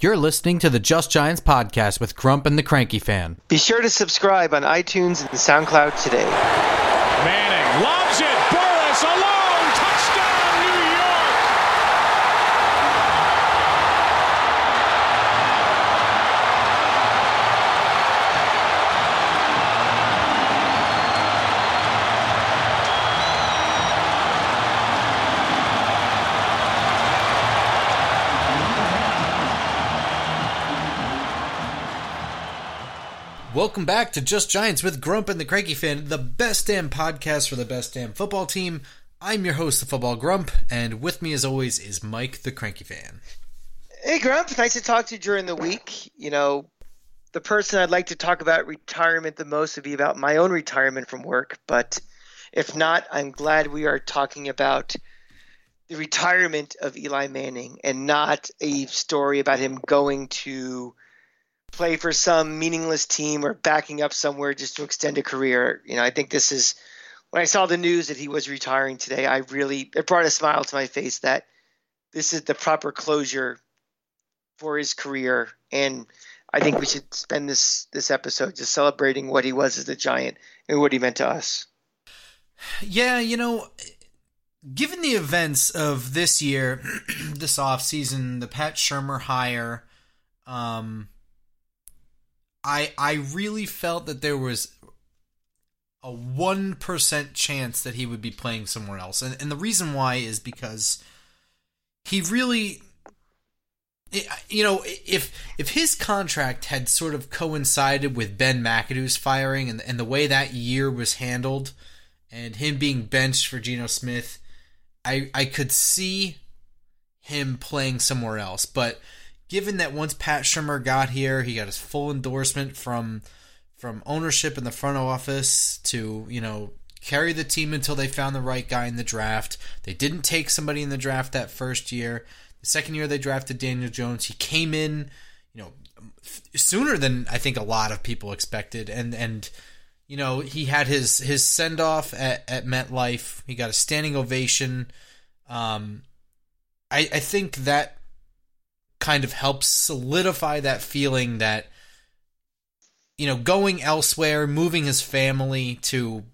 You're listening to the Just Giants podcast with Grump and the Cranky Fan. Be sure to subscribe on iTunes and SoundCloud today. Manning loves it. Welcome back to Just Giants with Grump and the Cranky Fan, the best damn podcast for the best damn football team. I'm your host, the Football Grump, and with me as always is Mike the Cranky Fan. Hey, Grump. Nice to talk to you during the week. You know, the person I'd like to talk about retirement the most would be about my own retirement from work. But if not, I'm glad we are talking about the retirement of Eli Manning and not a story about him going to play for some meaningless team or backing up somewhere just to extend a career. You know, I think this is when I saw the news that he was retiring today, I really it brought a smile to my face that this is the proper closure for his career and I think we should spend this this episode just celebrating what he was as a giant and what he meant to us. Yeah, you know, given the events of this year, this off season, the Pat Shurmur hire, um, I I really felt that there was a one percent chance that he would be playing somewhere else, and and the reason why is because he really, you know, if if his contract had sort of coincided with Ben McAdoo's firing and and the way that year was handled, and him being benched for Geno Smith, I I could see him playing somewhere else, but given that once Pat Shurmur got here, he got his full endorsement from from ownership in the front office to you know carry the team until they found the right guy in the draft. They didn't take somebody in the draft that first year. The second year they drafted Daniel Jones. He came in, you know, sooner than I think a lot of people expected, and and you know he had his his send off at, at MetLife. He got a standing ovation. Um, I I think that kind of helps solidify that feeling that you know going elsewhere moving his family to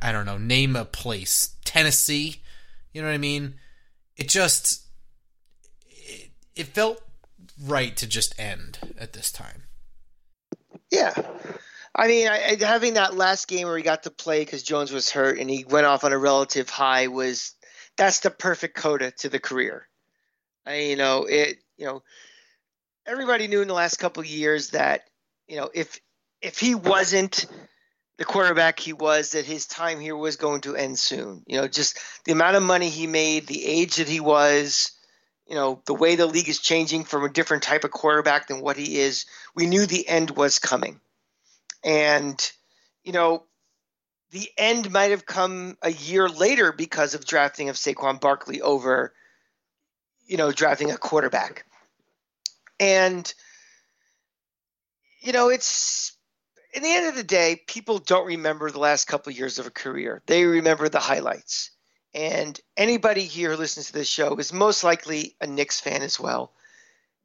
i don't know name a place tennessee you know what i mean it just it, it felt right to just end at this time Yeah. I mean, I, having that last game where he got to play because Jones was hurt and he went off on a relative high was that's the perfect coda to the career. I, you know, it. You know, everybody knew in the last couple of years that you know if if he wasn't the quarterback he was, that his time here was going to end soon. You know, just the amount of money he made, the age that he was. You know, the way the league is changing from a different type of quarterback than what he is. We knew the end was coming. And, you know, the end might have come a year later because of drafting of Saquon Barkley over, you know, drafting a quarterback. And, you know, it's in the end of the day, people don't remember the last couple of years of a career. They remember the highlights. And anybody here who listens to this show is most likely a Knicks fan as well.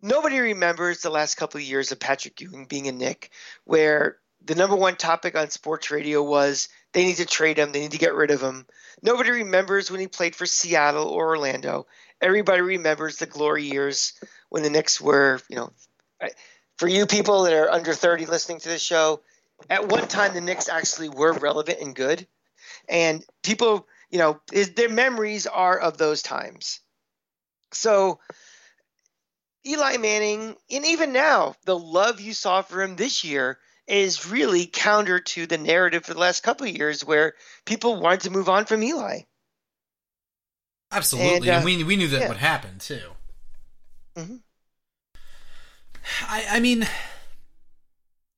Nobody remembers the last couple of years of Patrick Ewing being a Knick, where the number one topic on sports radio was they need to trade him, they need to get rid of him. Nobody remembers when he played for Seattle or Orlando. Everybody remembers the glory years when the Knicks were, you know, for you people that are under 30 listening to this show, at one time the Knicks actually were relevant and good. And people, you know, is, their memories are of those times. So Eli Manning, and even now, the love you saw for him this year is really counter to the narrative for the last couple of years where people wanted to move on from Eli. Absolutely And, and, uh, we, we knew that yeah. would happen too. Mhm. I, I mean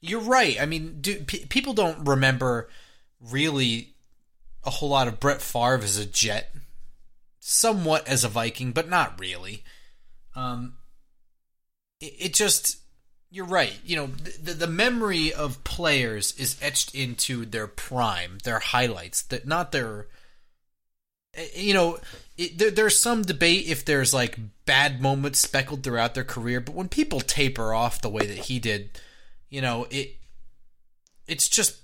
you're right. I mean do, pe people don't remember really a whole lot of brett Favre as a jet. Somewhat as a viking but not really. Um it, it just you're right. You know the, the memory of players is etched into their prime their highlights that not their eh, you know it, there, there's some debate if there's like bad moments speckled throughout their career, but when people taper off the way that he did, you know, it it's just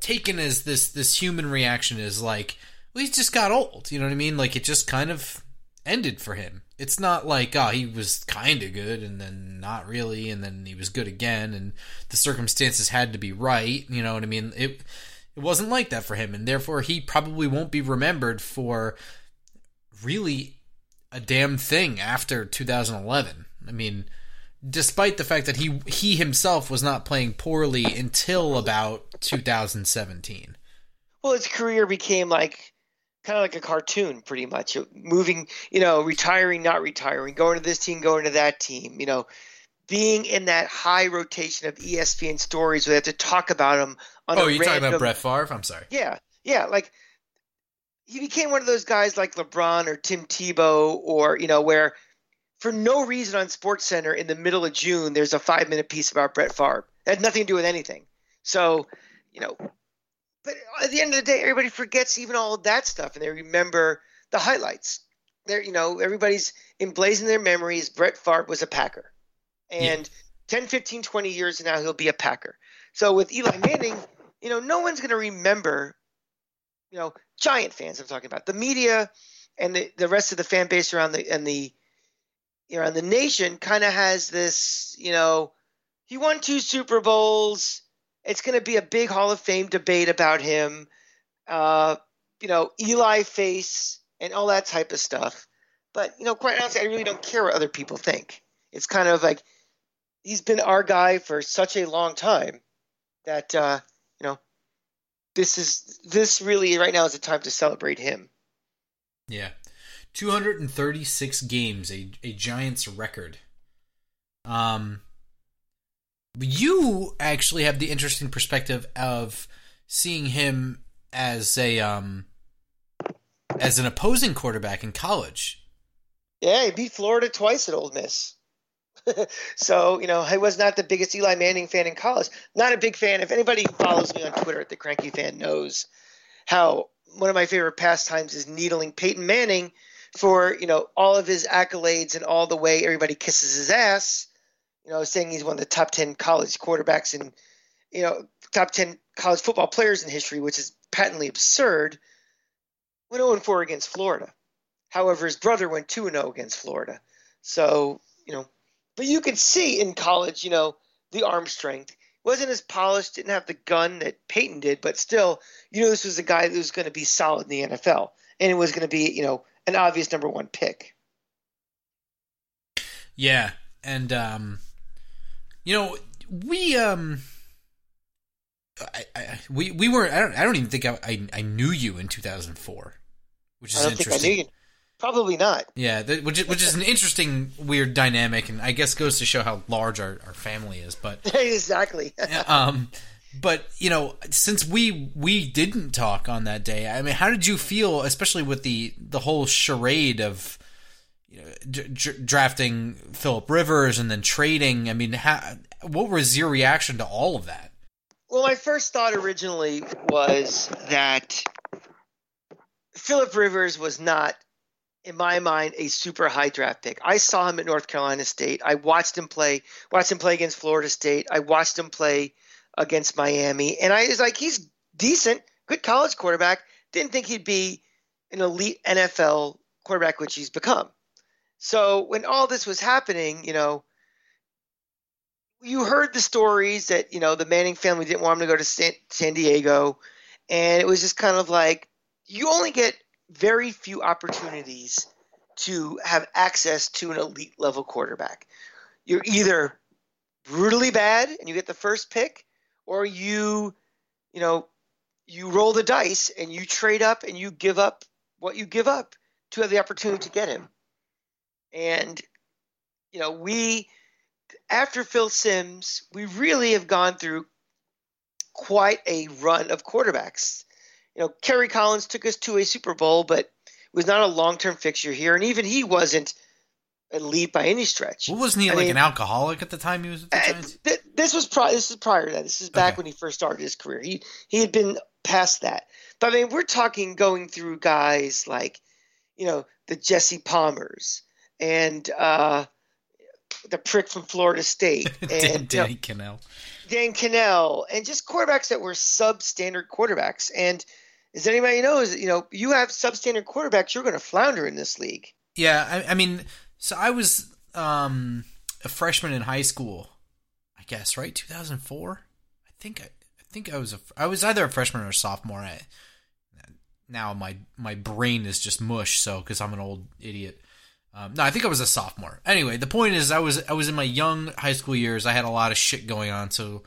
taken as this this human reaction is like, well, he just got old. You know what I mean? Like it just kind of ended for him. It's not like oh he was kind of good and then not really and then he was good again and the circumstances had to be right. You know what I mean? It it wasn't like that for him and therefore he probably won't be remembered for really a damn thing after 2011. I mean, despite the fact that he he himself was not playing poorly until about 2017. Well, his career became like kind of like a cartoon, pretty much. Moving, you know, retiring, not retiring, going to this team, going to that team. You know, being in that high rotation of ESPN stories where they have to talk about him. On oh, you're random, talking about Brett Favre? I'm sorry. Yeah, yeah, like he became one of those guys like LeBron or Tim Tebow, or you know, where for no reason on Sports Center in the middle of June, there's a five minute piece about Brett Favre. It had nothing to do with anything. So, you know, but at the end of the day, everybody forgets even all of that stuff, and they remember the highlights. There, you know, everybody's emblazing their memories. Brett Favre was a Packer, and yeah. 10, 15, 20 years now, he'll be a Packer. So with Eli Manning, you know, no one's going to remember. You know, Giant fans. I'm talking about the media and the, the rest of the fan base around the and the you know, and the nation kind of has this, you know, he won two Super Bowls. It's going to be a big Hall of Fame debate about him. Uh, you know, Eli face and all that type of stuff. But, you know, quite honestly, I really don't care what other people think. It's kind of like he's been our guy for such a long time that, uh, this is this really right now is a time to celebrate him. Yeah. 236 games, a, a Giants record. Um, you actually have the interesting perspective of seeing him as a um as an opposing quarterback in college. Yeah, he beat Florida twice at Ole Miss. so you know, I was not the biggest Eli Manning fan in college. Not a big fan. If anybody follows me on Twitter at the Cranky Fan knows how one of my favorite pastimes is needling Peyton Manning for you know all of his accolades and all the way everybody kisses his ass. You know, saying he's one of the top ten college quarterbacks and you know top ten college football players in history, which is patently absurd. Went 0 4 against Florida. However, his brother went 2 0 against Florida. So you know, but you could see in college, you know, the arm strength wasn't as polished, didn't have the gun that Peyton did, but still, you know, this was a guy that was going to be solid in the NFL, and it was going to be, you know, an obvious number one pick. Yeah, and um, you know, we um, I, I, we we were I don't I don't even think I I, I knew you in 2004, which is interesting. Think I knew you. Probably not. Yeah, that, which is, which is an interesting weird dynamic, and I guess goes to show how large our, our family is. But exactly. um, but you know, since we we didn't talk on that day, I mean, how did you feel, especially with the the whole charade of you know, d- d- drafting Philip Rivers and then trading? I mean, how, what was your reaction to all of that? Well, my first thought originally was that Philip Rivers was not, in my mind, a super high draft pick. I saw him at North Carolina State. I watched him play. Watched him play against Florida State. I watched him play against Miami. And I was like, he's decent, good college quarterback. Didn't think he'd be an elite NFL quarterback, which he's become. So when all this was happening, you know, you heard the stories that, you know, the Manning family didn't want him to go to San, San Diego. And it was just kind of like, you only get very few opportunities to have access to an elite level quarterback. You're either brutally bad and you get the first pick, or you, you know, you roll the dice and you trade up and you give up what you give up to have the opportunity to get him. And, you know, we, after Phil Simms, we really have gone through quite a run of quarterbacks. You know, Kerry Collins took us to a Super Bowl, but was not a long term fixture here. And even he wasn't elite by any stretch. Well, wasn't he I like mean, an alcoholic at the time he was at the uh, Giants? Th- this was prior. This is prior to that. This is back okay. when he first started his career. He he had been past that. But I mean, we're talking going through guys like, you know, the Jesse Palmers and uh, the prick from Florida State and Danny you know, Kanell. Dan Kanell, and just quarterbacks that were substandard quarterbacks. And as anybody knows, you know, you have substandard quarterbacks, you're going to flounder in this league. Yeah, I, I mean, so I was um, a freshman in high school, I guess, right? 2004. I think I, I think I was a I was either a freshman or a sophomore. I, now my my brain is just mush, so because I'm an old idiot. Um, no, I think I was a sophomore. Anyway, the point is, I was I was in my young high school years. I had a lot of shit going on, so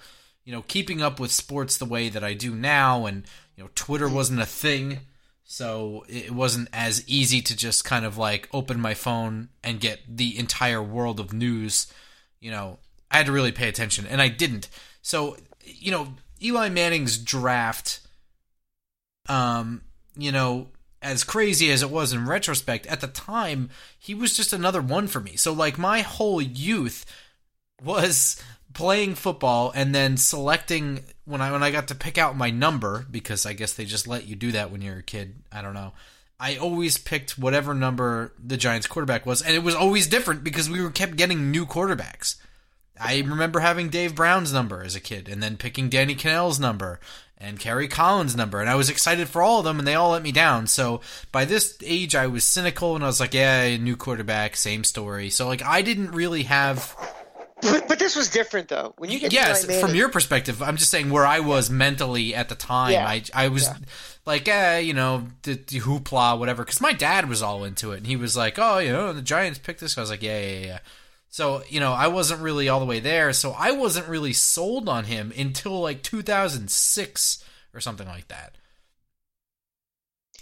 you know, keeping up with sports the way that I do now, and you know, Twitter wasn't a thing, so it wasn't as easy to just kind of like open my phone and get the entire world of news. You know, I had to really pay attention, and I didn't. So, you know, Eli Manning's draft, um, you know, as crazy as it was in retrospect, at the time, he was just another one for me. So, like, my whole youth was playing football and then selecting when I when I got to pick out my number because I guess they just let you do that when you're a kid. I don't know. I always picked whatever number the Giants quarterback was, and it was always different because we were kept getting new quarterbacks. I remember having Dave Brown's number as a kid, and then picking Danny Kanell's number and Kerry Collins' number, and I was excited for all of them, and they all let me down. So by this age, I was cynical, and I was like, "Yeah, new quarterback, same story." So like, I didn't really have. But, but this was different though. When you get yes, Manning, from your perspective, I'm just saying where I was mentally at the time. Yeah. I I was Yeah. like, eh, you know, the, the hoopla, whatever. Because my dad was all into it, and he was like, "Oh, you know, the Giants picked this." I was like, "Yeah, yeah, yeah." So you know, I wasn't really all the way there. So I wasn't really sold on him until like 2006 or something like that.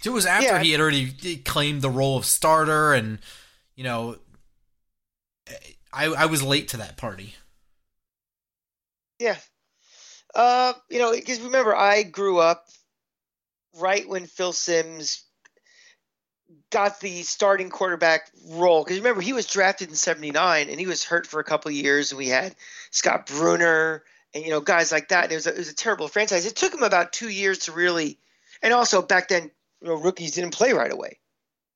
So it was after Yeah. he had already claimed the role of starter, and you know, I I was late to that party. Yeah. Uh, you know, because remember, I grew up right when Phil Simms got the starting quarterback role. Because remember, he was drafted in '79 and he was hurt for a couple years, and we had Scott Brunner and you know guys like that. And it was a, it was a terrible franchise. It took him about two years to really, and also back then, you know, rookies didn't play right away.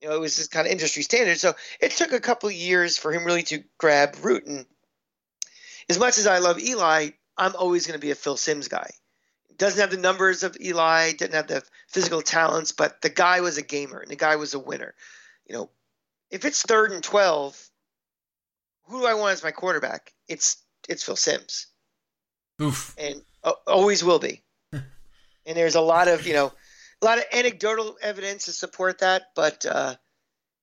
You know, it was just kind of industry standard. So it took a couple years for him really to grab root. And as much as I love Eli, I'm always going to be a Phil Simms guy. Doesn't have the numbers of Eli, didn't have the physical talents, but the guy was a gamer and the guy was a winner. You know, if it's third and twelve, who do I want as my quarterback? It's it's Phil Simms, Oof. and uh, always will be. and there's a lot of you know, a lot of anecdotal evidence to support that, but uh,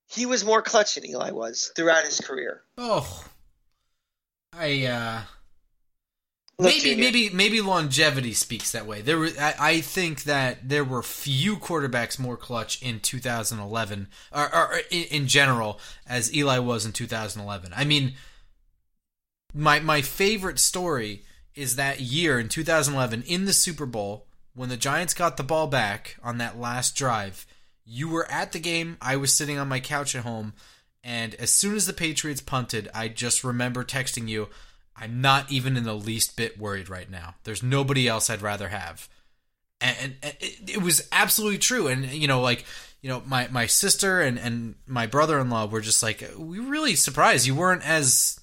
he was more clutch than Eli was throughout his career. Oh, I uh, maybe maybe maybe longevity speaks that way. There were I, I think that there were few quarterbacks more clutch in 2011 or, or, or in, in general as Eli was in 2011. I mean, my my favorite story is that year in 2011 in the Super Bowl when the Giants got the ball back on that last drive. You were at the game. I was sitting on my couch at home, and as soon as the Patriots punted, I just remember texting you. I'm not even in the least bit worried right now. There's nobody else I'd rather have. And, and, it, it was absolutely true. And, you know, like, you know, my, my sister and, and my brother in law were just like, we were really surprised you weren't as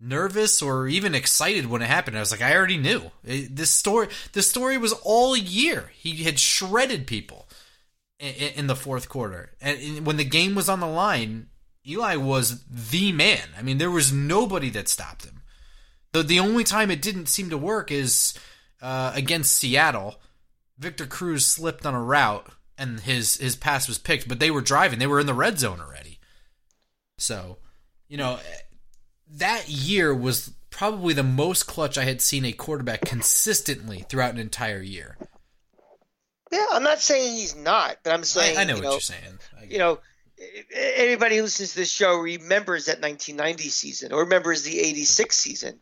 nervous or even excited when it happened. I was like, I already knew. It- this story, this story was all year. He had shredded people in, in the fourth quarter. And and when the game was on the line, Eli was the man. I mean, there was nobody that stopped him. The the only time it didn't seem to work is uh, against Seattle. Victor Cruz slipped on a route and his his pass was picked, but they were driving. They were in the red zone already. So, you know, that year was probably the most clutch I had seen a quarterback consistently throughout an entire year. Yeah, I'm not saying he's not, but I'm saying I know you what know, you're saying. You know, anybody who listens to this show remembers that 1990 season or remembers the 86 season.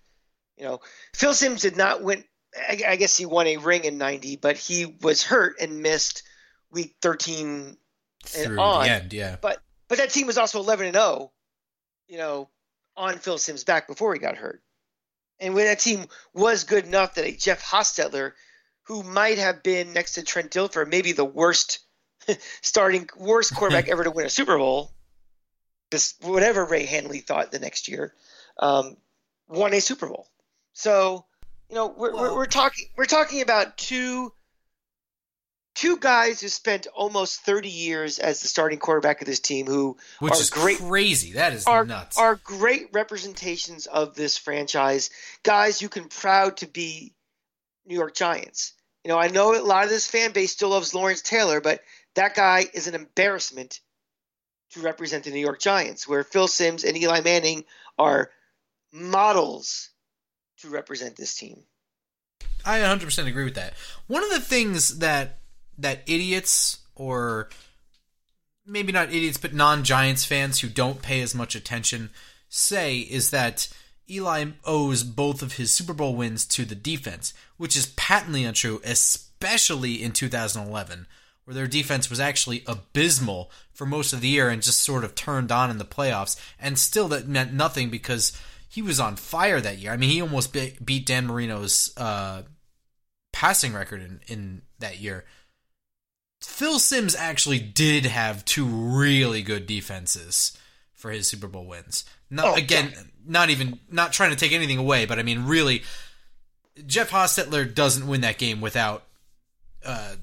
You know, Phil Simms did not win. I, I guess he won a ring in 90, but he was hurt and missed week 13. through on. end, yeah. But but that team was also 11 and 0. You know, on Phil Simms' back before he got hurt. And when that team was good enough that a Jeff Hostetler, who might have been next to Trent Dilfer, maybe the worst starting worst quarterback ever to win a Super Bowl, this whatever Ray Handley thought the next year, um, won a Super Bowl. So you know we're, we're, we're talking we're talking about two two guys who spent almost 30 years as the starting quarterback of this team who which are is great crazy. That is are, nuts. are great representations of this franchise. Guys you can proud to be New York Giants. You know, I know a lot of this fan base still loves Lawrence Taylor, but that guy is an embarrassment to represent the New York Giants, where Phil Simms and Eli Manning are models to represent this team. I 100% agree with that. One of the things that that idiots or maybe not idiots but non-Giants fans who don't pay as much attention say is that Eli owes both of his Super Bowl wins to the defense, which is patently untrue, especially in 2011 where their defense was actually abysmal for most of the year and just sort of turned on in the playoffs and still that meant nothing because he was on fire that year. I mean, he almost beat Dan Marino's uh, passing record in, in that year. Phil Simms actually did have two really good defenses for his Super Bowl wins. Not, Oh, again, not even not trying to take anything away, but I mean, really, Jeff Hostetler doesn't win that game without, uh,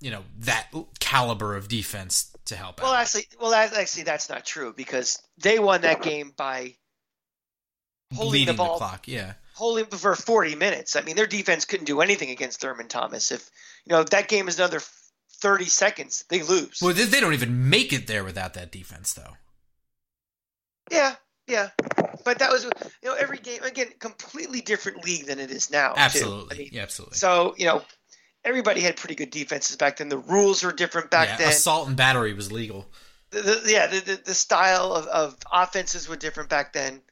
you know, that caliber of defense to help Well, out. actually, well, actually, that's not true because they won that game by holding the the, ball, clock, yeah. holding for 40 minutes. I mean, their defense couldn't do anything against Thurman Thomas. If you know if that game is another 30 seconds, they lose. Well, they, they don't even make it there without that defense, though. Yeah, yeah. But that was you know every game again completely different league than it is now. Absolutely, I mean, yeah, absolutely. So you know everybody had pretty good defenses back then. The rules were different back yeah, then. assault and battery was legal. the, the, yeah, the, the, the style of, of offenses were different back then.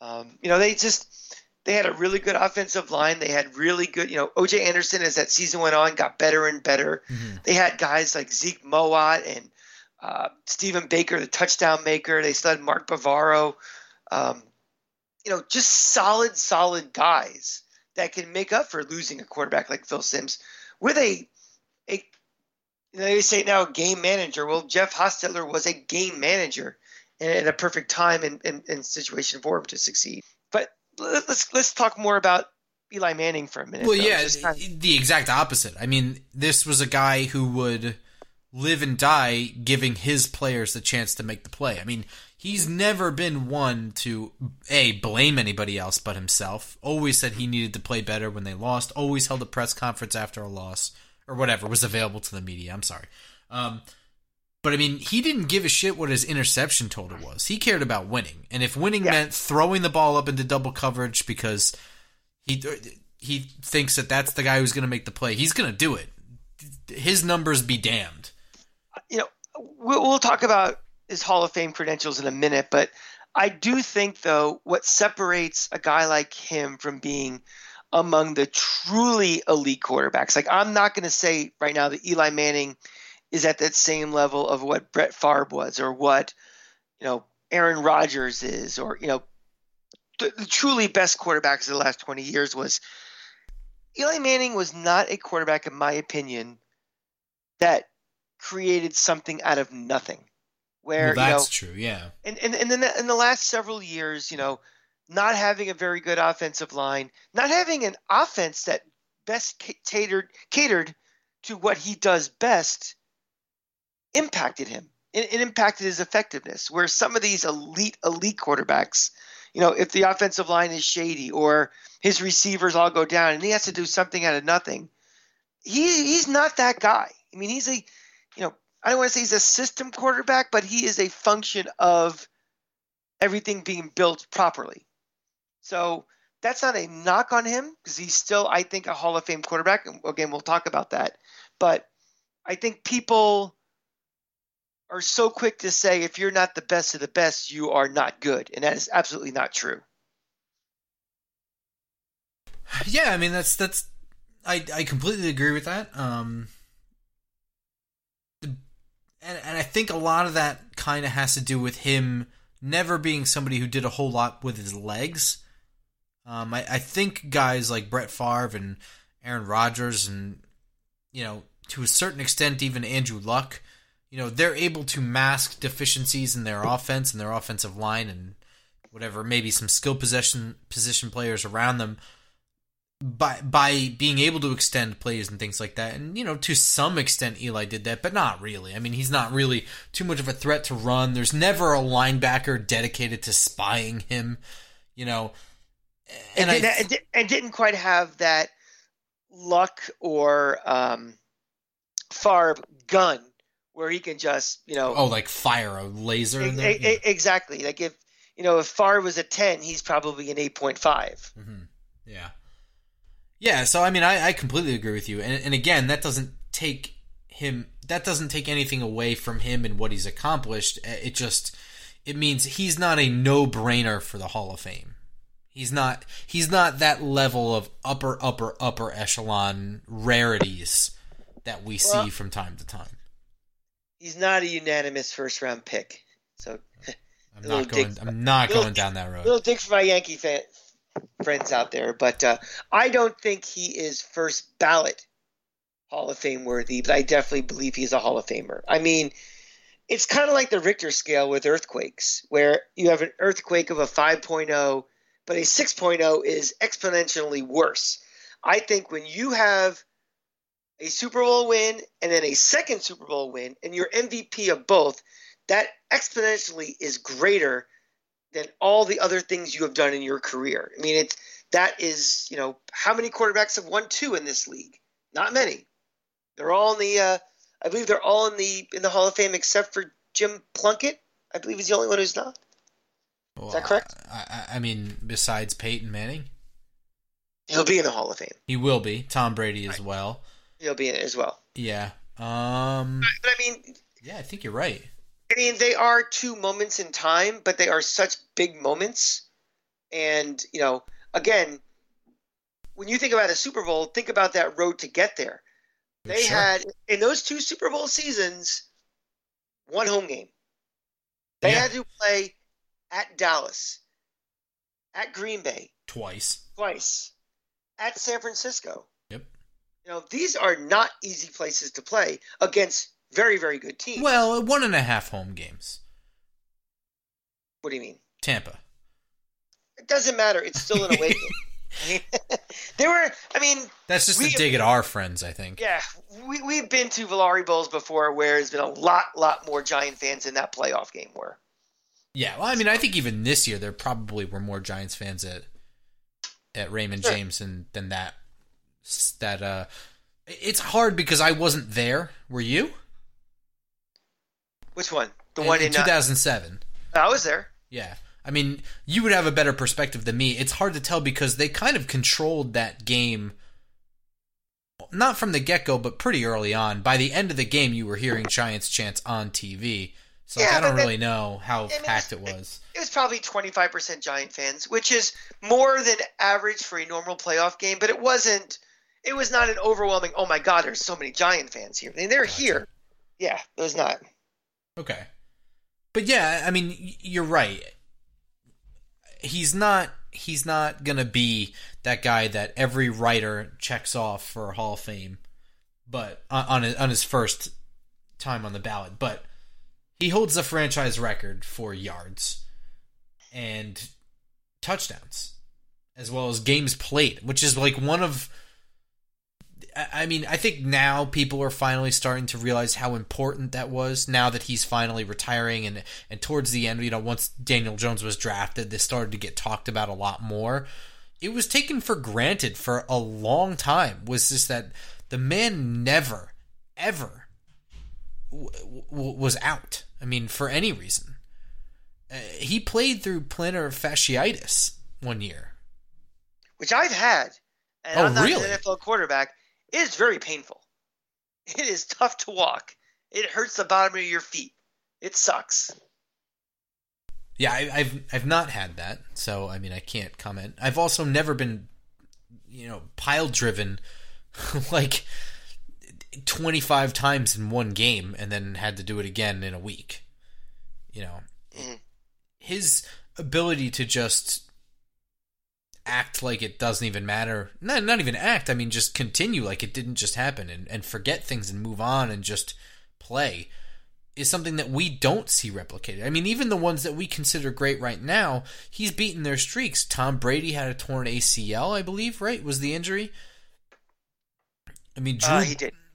Um, you know, they just they had a really good offensive line. They had really good, you know, OJ Anderson as that season went on got better and better. Mhm. They had guys like Zeke Mowatt and uh, Stephen Baker, the touchdown maker. They still had Mark Bavaro. Um, you know, just solid, solid guys that can make up for losing a quarterback like Phil Simms with a a you know, they say now game manager. Well, Jeff Hostetler was a game manager and at a perfect time and, and, and situation for him to succeed. But let- let's let's talk more about Eli Manning for a minute. Well, though. yeah, kind of- the exact opposite. I mean, this was a guy who would live and die giving his players the chance to make the play. I mean, he's never been one to a blame anybody else but himself. Always said he needed to play better when they lost. Always held a press conference after a loss or whatever was available to the media. I'm sorry. Um, but I mean, he didn't give a shit what his interception total was. He cared about winning, and if winning Yeah. meant throwing the ball up into double coverage because he he thinks that that's the guy who's going to make the play, he's going to do it. His numbers be damned. you know, we'll, we'll talk about his Hall of Fame credentials in a minute, but I do think, though, what separates a guy like him from being among the truly elite quarterbacks, like I'm not going to say right now that Eli Manning is at that same level of what Brett Favre was or what, you know, Aaron Rodgers is or, you know, the, the truly best quarterbacks of the last 20 years was Eli Manning was not a quarterback, in my opinion, that created something out of nothing. Where well, you know, that's true. Yeah. and and and then in the last several years, you know, not having a very good offensive line, not having an offense that best catered catered to what he does best, impacted him. It, it impacted his effectiveness. Where some of these elite elite quarterbacks, you know, if the offensive line is shady or his receivers all go down and he has to do something out of nothing, he he's not that guy. I mean, he's a, you know, I don't want to say he's a system quarterback, but he is a function of everything being built properly. So that's not a knock on him because he's still, I think, a Hall of Fame quarterback. And again, we'll talk about that. But I think people are so quick to say if you're not the best of the best, you are not good. And that is absolutely not true. Yeah, I mean that's that's I I completely agree with that. Um and and I think a lot of that kind of has to do with him never being somebody who did a whole lot with his legs. Um I, I think guys like Brett Favre and Aaron Rodgers and you know to a certain extent even Andrew Luck you know, they're able to mask deficiencies in their offense and their offensive line and whatever, maybe some skill possession position players around them by by being able to extend plays and things like that. And you know, to some extent Eli did that, but not really. I mean, he's not really too much of a threat to run. There's never a linebacker dedicated to spying him, you know. And, and, I, and didn't quite have that luck or um Favre gun where he can just, you know, oh, like fire a laser. E- e- exactly. Like if you know if Favre was a ten, he's probably an eight point five. Mm-hmm. Yeah. Yeah, so I mean, I, I completely agree with you, and, and again, that doesn't take him. That doesn't take anything away from him and what he's accomplished. It just it means he's not a no brainer for the Hall of Fame. He's not. He's not that level of upper, upper, upper echelon rarities that we well, see from time to time. He's not a unanimous first round pick, so I'm not going. I'm not going down that road. Little dig for my Yankee fan, friends out there, but uh, I don't think he is first ballot Hall of Fame worthy, but I definitely believe he's a Hall of Famer. I mean, it's kind of like the Richter scale with earthquakes, where you have an earthquake of a 5.0, but a 6.0 is exponentially worse. I think when you have a Super Bowl win and then a second Super Bowl win, and you're MVP of both, that exponentially is greater than all the other things you have done in your career. I mean, it's that is, you know, how many quarterbacks have won two in this league? Not many. They're all in the, uh, I believe they're all in the in the Hall of Fame except for Jim Plunkett. I believe he's the only one who's not. Well, is that correct? I, I mean, besides Peyton Manning, he'll be in the Hall of Fame. He will be. Tom Brady as well. He'll be in it as well. Yeah. Um. But I mean. Yeah, I think you're right. I mean, they are two moments in time, but they are such big moments. And, you know, again, when you think about a Super Bowl, think about that road to get there. They sure. had, in those two Super Bowl seasons, one home game. They yeah. had to play at Dallas, at Green Bay. Twice. Twice. At San Francisco. You know, these are not easy places to play against very, very good teams. Well, one and a half home games. What do you mean? Tampa. It doesn't matter. It's still an away game. I mean, there were. I mean, that's just a dig at our friends. I think. Yeah, we we've been to Valari Bowls before, where there's been a lot, lot more Giant fans in that playoff game. Were. Yeah, well, I mean, I think even this year there probably were more Giants fans at at Raymond sure. James than than that. That uh, it's hard because I wasn't there. Were you? Which one? The in, one in, in 2007. Uh, I was there. Yeah. I mean, you would have a better perspective than me. It's hard to tell because they kind of controlled that game not from the get go, but pretty early on. By the end of the game, you were hearing Giants chants on TV. So yeah, I don't really know how packed it was. It was probably 25% Giant fans, which is more than average for a normal playoff game, but it wasn't, it was not an overwhelming, oh my God, there's so many Giant fans here. I mean, they're gotcha. here. Yeah, was not. Okay. But yeah, I mean, you're right. He's not he's not going to be that guy that every writer checks off for Hall of Fame, but on on his first time on the ballot, but he holds the franchise record for yards and touchdowns as well as games played, which is like one of I mean, I think now people are finally starting to realize how important that was. Now that he's finally retiring, and and towards the end, you know, once Daniel Jones was drafted, this started to get talked about a lot more. It was taken for granted for a long time. Was just that the man never, ever w- w- was out. I mean, for any reason. Uh, he played through plantar fasciitis one year, which I've had. And oh, I'm not really? an NFL quarterback. It is very painful. It is tough to walk. It hurts the bottom of your feet. It sucks. Yeah, I, have I've not had that, so I mean I can't comment. I've also never been, you know, pile driven like twenty five times in one game, and then had to do it again in a week. You know, mm-hmm. his ability to just act like it doesn't even matter. Not not even act. I mean, just continue like it didn't just happen and, and forget things and move on and just play. is something that we don't see replicated. I mean, even the ones that we consider great right now, he's beaten their streaks. Tom Brady had a torn ACL, I believe, right? Was the injury? I mean, Drew, Uh.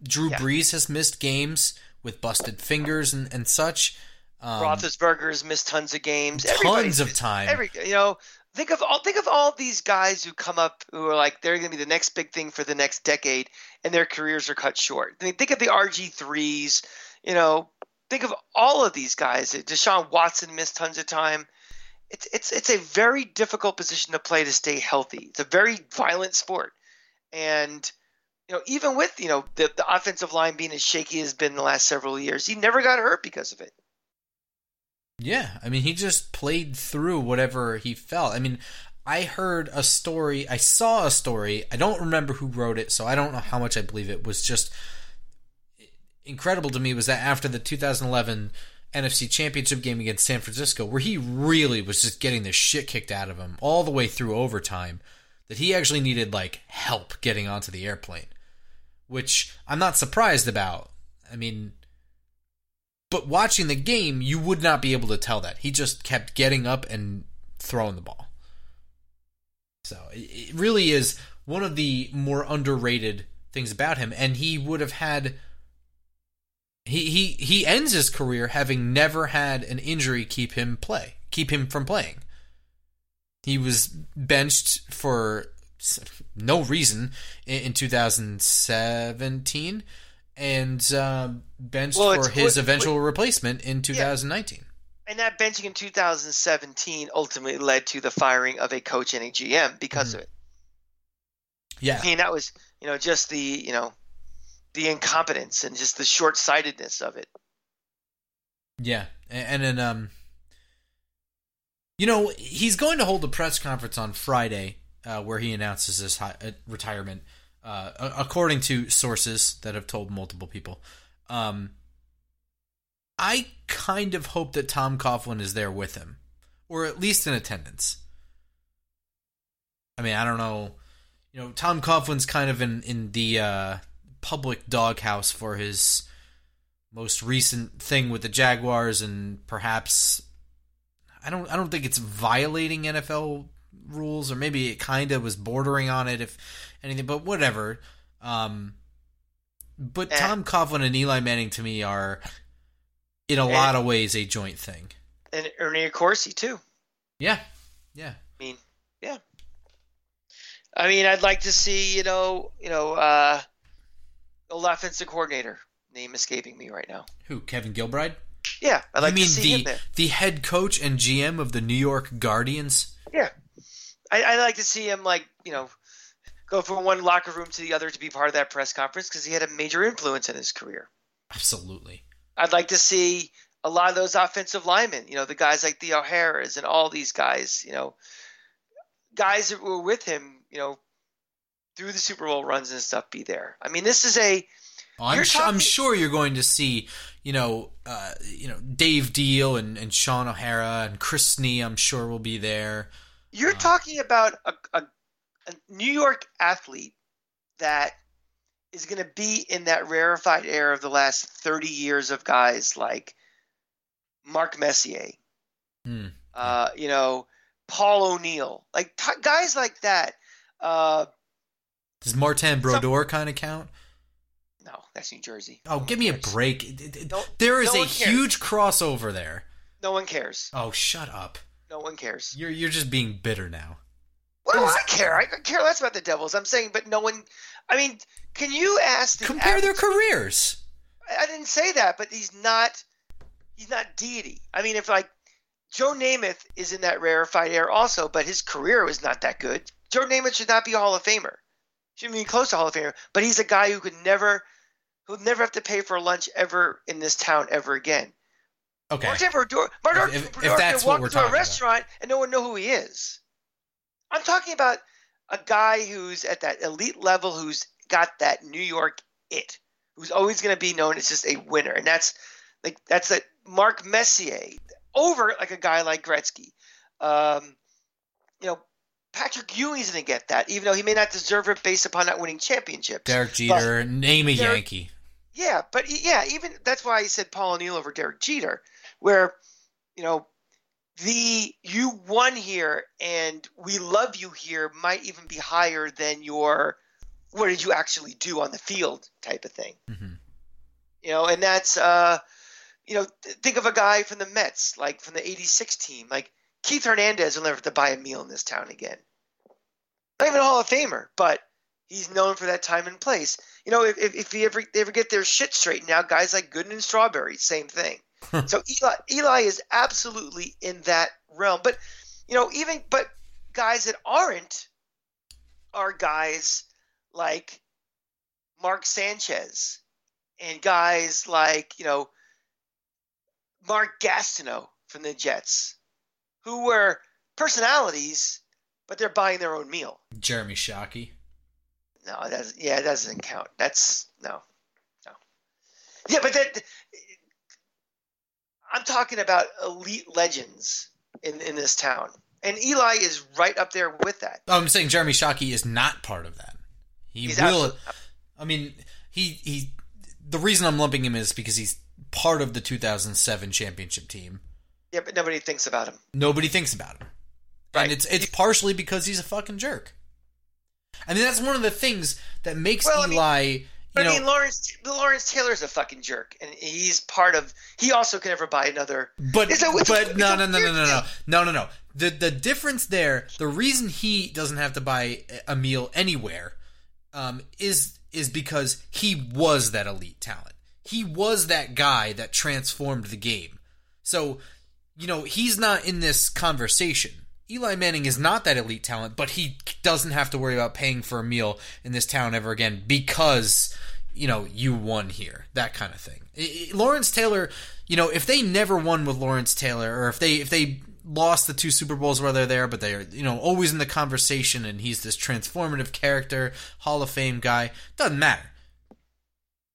Drew yeah. Brees has missed games with busted fingers and, and such. Um, Roethlisberger's missed tons of games. tons Everybody's of missed- time. Every you know, think of all think of all these guys who come up who are like they're going to be the next big thing for the next decade, and their careers are cut short. I mean, think of the RG threes. You know, think of all of these guys. Deshaun Watson missed tons of time. It's it's it's a very difficult position to play to stay healthy. It's a very violent sport, and you know even with you know the, the offensive line being as shaky as been the last several years, he never got hurt because of it. Yeah, I mean, he just played through whatever he felt. I mean, I heard a story, I saw a story, I don't remember who wrote it, so I don't know how much I believe it was just incredible to me was that after the 2011 NFC Championship game against San Francisco, where he really was just getting the shit kicked out of him all the way through overtime, that he actually needed like help getting onto the airplane, which I'm not surprised about. I mean, but watching the game, you would not be able to tell that. He just kept getting up and throwing the ball. So it really is one of the more underrated things about him, and he would have had. He he he ends his career having never had an injury keep him play, keep him from playing. He was benched for no reason in, in 2017, and um, benched Well, for his what- eventual replacement in 2019. And that benching in 2017 ultimately led to the firing of a coach and a GM because Mm-hmm. of it. Yeah, I mean, that was, you know, just the, you know, the incompetence and just the short-sightedness of it. Yeah, A- and then um, you know, he's going to hold a press conference on Friday uh, where he announces his hi- uh, retirement, uh, according to sources that have told multiple people. Um, I kind of hope that Tom Coughlin is there with him, or at least in attendance. I mean, I don't know. You know, Tom Coughlin's kind of in in the uh, public doghouse for his most recent thing with the Jaguars, and perhaps I don't I don't think it's violating NFL rules, or maybe it kind of was bordering on it, if anything. But whatever. Um, but Eh. Tom Coughlin and Eli Manning to me are, in a Eh. lot of ways, a joint thing. And Ernie Accorsi too. Yeah, yeah. I mean, yeah. I mean, I'd like to see, you know, you know, uh, the offensive coordinator. Name escaping me right now. Who? Kevin Gilbride? Yeah, I'd like mean to see the him there. the head coach and GM of the New York Guardians? Yeah, I, I'd like to see him like you know go from one locker room to the other to be part of that press conference because he had a major influence in his career. Absolutely. I'd like to see a lot of those offensive linemen, you know, the guys like the O'Haras and all these guys, you know, guys that were with him, you know, through the Super Bowl runs and stuff, be there. I mean, this is a Oh, I'm, I'm sure you're going to see, you know, uh, you know, Dave Diehl and, and Shaun O'Hara and Chris Snee. I'm sure will be there. You're talking about a, a, a New York athlete that is going to be in that rarefied air of the last 30 years of guys like Mark Messier, Hmm. uh, you know, Paul O'Neill, like t- guys like that. Uh, Does Martin Brodeur kind of count? no, that's New Jersey. Oh, No give me a break. No- there is no a cares. huge crossover there. No one cares. Oh, shut up. No one cares. You're you're just being bitter now. What do I care? I care less about the Devils. I'm saying, but no one. I mean, can you ask the Compare their careers. I didn't say that, but he's not. He's not deity. I mean, if like Joe Namath is in that rarefied air also, but his career was not that good. Joe Namath should not be a Hall of Famer. Shouldn't be close to Hall of Famer. But he's a guy who could never, who would never have to pay for lunch ever in this town ever again. Okay. Martin Brodeur, Martin If- if Brodeur that's what we're into a talking about. restaurant and no one know who he is. I'm talking about a guy who's at that elite level, who's got that New York it, who's always going to be known as just a winner, and that's like that's a Mark Messier over like a guy like Gretzky. Um, you know, Patrick Ewing's going to get that, even though he may not deserve it based upon not winning championships. Derek Jeter, name a Derek- Yankee. Yeah, but yeah, even that's why I said Paul O'Neill over Derek Jeter, where you know the you won here and we love you here might even be higher than your what did you actually do on the field type of thing. Mm-hmm. You know, and that's uh, you know, th- think of a guy from the Mets, like from the '86 team, like Keith Hernandez will never have to buy a meal in this town again. Not even a Hall of Famer, but he's known for that time and place. You know, if, if, if you ever they ever get their shit straightened out, guys like Gooden and Strawberry, same thing. so Eli Eli is absolutely in that realm. But you know, even but guys that aren't are guys like Mark Sanchez and guys like, you know, Mark Gastineau from the Jets, who were personalities, but they're buying their own meal. Jeremy Shockey. No, it doesn't. Yeah, it doesn't count. That's no, no. Yeah, but that I'm talking about elite legends in in this town, and Eli is right up there with that. Oh, I'm saying Jeremy Shockey is not part of that. He He's will. absolute- I mean, he he. The reason I'm lumping him is because he's part of the 2007 championship team. Yeah, but nobody thinks about him. Nobody thinks about him, Right. and it's it's partially because he's a fucking jerk. I mean, that's one of the things that makes Well, I mean- Eli. you know, I mean, Lawrence Lawrence Taylor's a fucking jerk, and he's part of. He also can never buy another. But It's a- it's but it's no no no no no no no no no. The the difference there, the reason he doesn't have to buy a meal anywhere, um, is is because he was that elite talent. He was that guy that transformed the game. So, you know, he's not in this conversation. Eli Manning is not that elite talent, but he doesn't have to worry about paying for a meal in this town ever again because you know you won here, that kind of thing. Lawrence Taylor, you know, if they never won with Lawrence Taylor, or if they if they lost the two Super Bowls where they're there, but they're you know always in the conversation, and he's this transformative character, Hall of Fame guy, doesn't matter.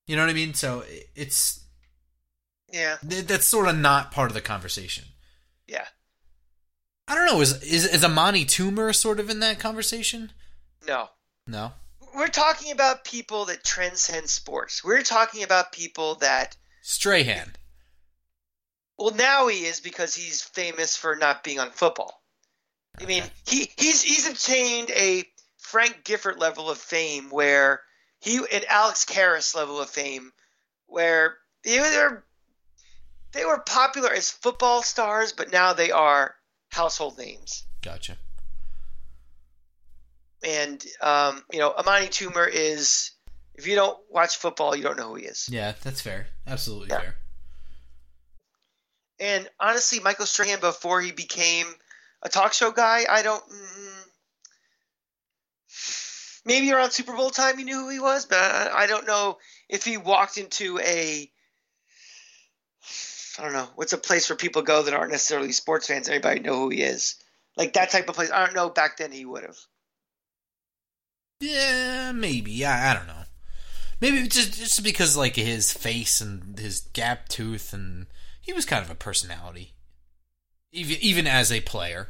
You know what I mean? So it's Yeah, that's sort of not part of the conversation. yeah. I don't know. Is is is Amani Toomer sort of in that conversation? No, No. we're talking about people that transcend sports. We're talking about people that. Strahan. Well, now he is because he's famous for not being on football. I mean, he he's he's obtained a Frank Gifford level of fame where he and Alex Karras level of fame where they were they were popular as football stars, but now they are household names. Gotcha. And um, you know, Amani Toomer is if you don't watch football, you don't know who he is. Yeah, that's fair. Absolutely Yeah. fair. And honestly, Michael Strahan before he became a talk show guy, I don't. Mm, maybe around Super Bowl time, you knew who he was, but I, I don't know if he walked into a. I don't know what's a place where people go that aren't necessarily sports fans. Everybody know who he is, like that type of place. I don't know. Back then, he would have. Yeah, maybe. I, I don't know. Maybe just just because like his face and his gap tooth and he was kind of a personality, even even as a player.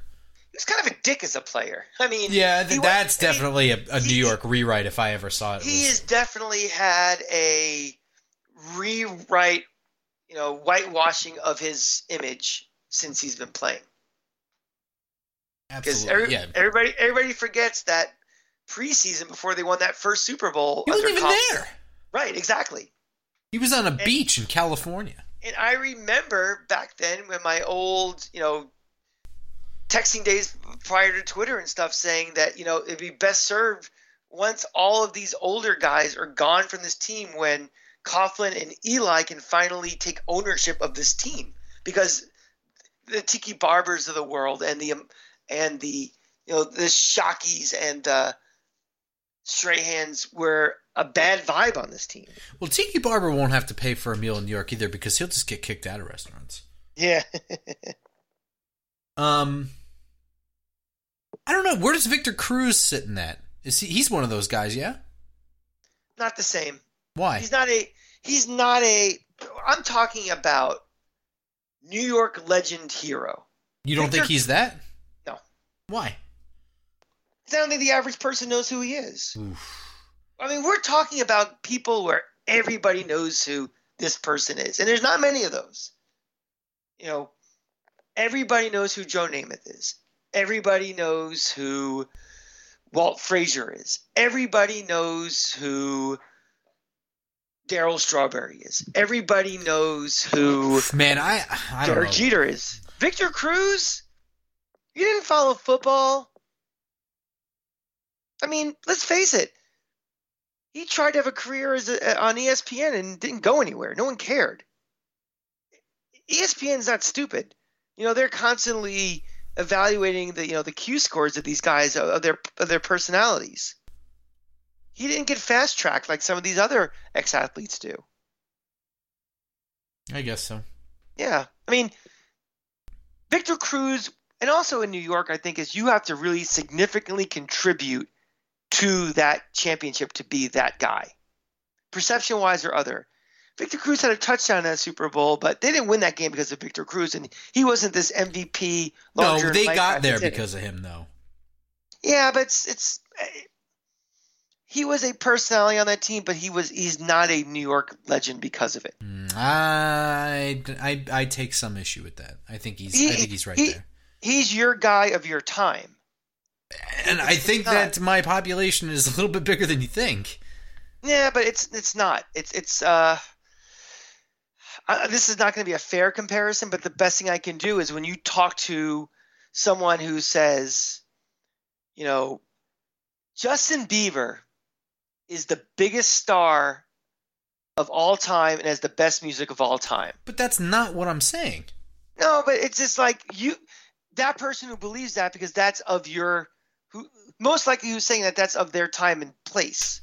He was kind of a dick as a player. I mean, Yeah, th- that's I mean, definitely a, a New York rewrite if I ever saw it. he has definitely had a rewrite, you know, whitewashing of his image since he's been playing. Because absolutely every, yeah. everybody everybody forgets that preseason before they won that first Super Bowl. He wasn't even Coughlin. there. Right, exactly. He was on a beach in California. And I remember back then when my old, you know, texting days prior to Twitter and stuff saying that, you know, it'd be best served once all of these older guys are gone from this team when Coughlin and Eli can finally take ownership of this team because the Tiki Barbers of the world and the um, and the you know the Shockies and the Strahans were a bad vibe on this team. Well, Tiki Barber won't have to pay for a meal in New York either because he'll just get kicked out of restaurants. Yeah. Um, I don't know. Where does Victor Cruz sit in that? Is he? He's one of those guys, yeah. Not the same. Why? He's not a. He's not a. I'm talking about New York legend hero. You don't think he's that? No. Why? I don't think the average person knows who he is. Oof. I mean, we're talking about people where everybody knows who this person is. And there's not many of those. You know, everybody knows who Joe Namath is. Everybody knows who Walt Frazier is. Everybody knows who Darryl Strawberry is. Everybody knows who Man, I I don't Derek know. Jeter is. Victor Cruz, you didn't follow football. I mean, let's face it. He tried to have a career as a, on ESPN and didn't go anywhere. No one cared. ESPN's not stupid. You know, they're constantly evaluating the you know the Q scores of these guys of their of their personalities. He didn't get fast tracked like some of these other ex athletes do. I guess so. Yeah. I mean, Victor Cruz, and also in New York, I think, is you have to really significantly contribute to that championship to be that guy, perception wise or other. Victor Cruz had a touchdown in that Super Bowl, but they didn't win that game because of Victor Cruz, and he wasn't this MVP. No, they got there that did it. because of him, though. Yeah, but it's, it's he was a personality on that team, but he was he's not a New York legend because of it. Mm, I, I I take some issue with that. I think he's I think he's right he- there. He's your guy of your time. And I think that my population is a little bit bigger than you think. Yeah, but it's it's not. It's it's uh. Uh, this is not going to be a fair comparison, but the best thing I can do is when you talk to someone who says, you know, Justin Bieber is the biggest star of all time and has the best music of all time. But that's not what I'm saying. No, but it's just like you, that person who believes that because that's of your, who most likely who's saying that that's of their time and place,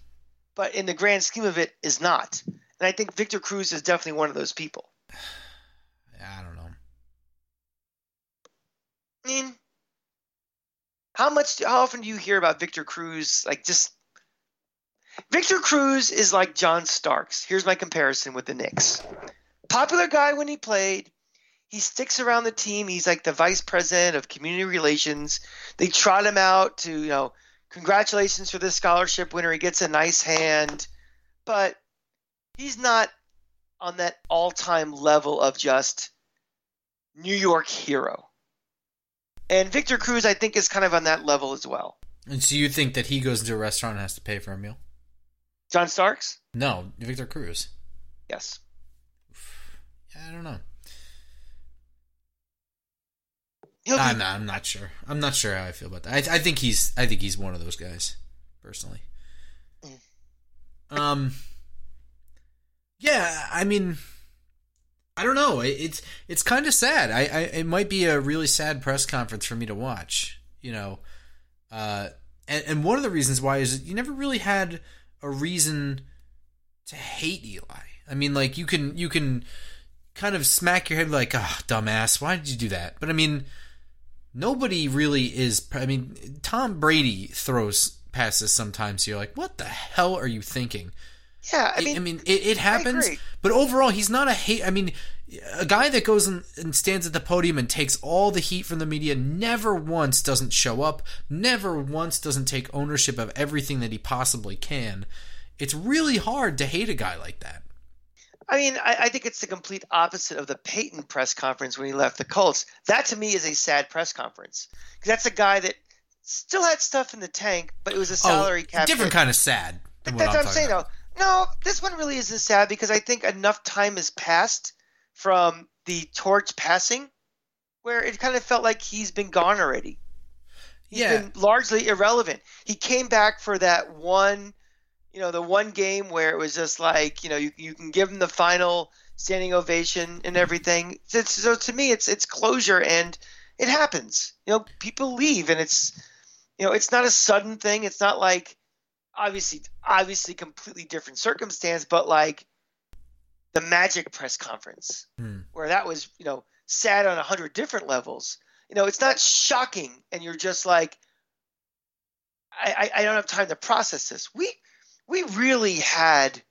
but in the grand scheme of it is not. And I think Victor Cruz is definitely one of those people. I don't know. I mean, how much, how often do you hear about Victor Cruz? Like just, Victor Cruz is like John Starks. Here's my comparison with the Knicks. Popular guy when he played. He sticks around the team. He's like the vice president of community relations. They trot him out to, you know, congratulations for this scholarship winner. He gets a nice hand, but he's not on that all-time level of just New York hero. And Victor Cruz, I think, is kind of on that level as well. And so you think that he goes into a restaurant and has to pay for a meal? John Starks? No, Victor Cruz. Yes. I don't know. Be- I'm not, I'm not sure. I'm not sure how I feel about that. I, I think he's I think he's one of those guys, personally. Um. Yeah, I mean, I don't know. It, it's it's kind of sad. I, I it might be a really sad press conference for me to watch. You know, uh, and and one of the reasons why is you never really had a reason to hate Eli. I mean, like you can you can kind of smack your head like, ah, dumbass, why did you do that? But I mean, nobody really is. I mean, Tom Brady throws passes sometimes. You're like, what the hell are you thinking? yeah, I mean, I mean, it, it happens, but overall, he's not a hate. I mean, a guy that goes and, and stands at the podium and takes all the heat from the media never once doesn't show up, never once doesn't take ownership of everything that he possibly can. It's really hard to hate a guy like that. I mean, I, I think it's the complete opposite of the Peyton press conference when he left the Colts. That to me is a sad press conference because that's a guy that still had stuff in the tank, but it was a oh, salary oh, cap. different hit. kind of sad. Than But what that's I'm what I'm saying, about. though. No, this one really isn't sad because I think enough time has passed from the torch passing where it kind of felt like he's been gone already. He's Yeah. been largely irrelevant. He came back for that one, you know, the one game where it was just like, you know, you, you can give him the final standing ovation and everything. So, so to me, it's it's closure and it happens. You know, people leave and it's, you know, it's not a sudden thing. It's not like obviously obviously completely different circumstance, but like the Magic press conference Hmm. where that was you know sad on a hundred different levels. You know, it's not shocking, and you're just like, I, I I don't have time to process this. We we really had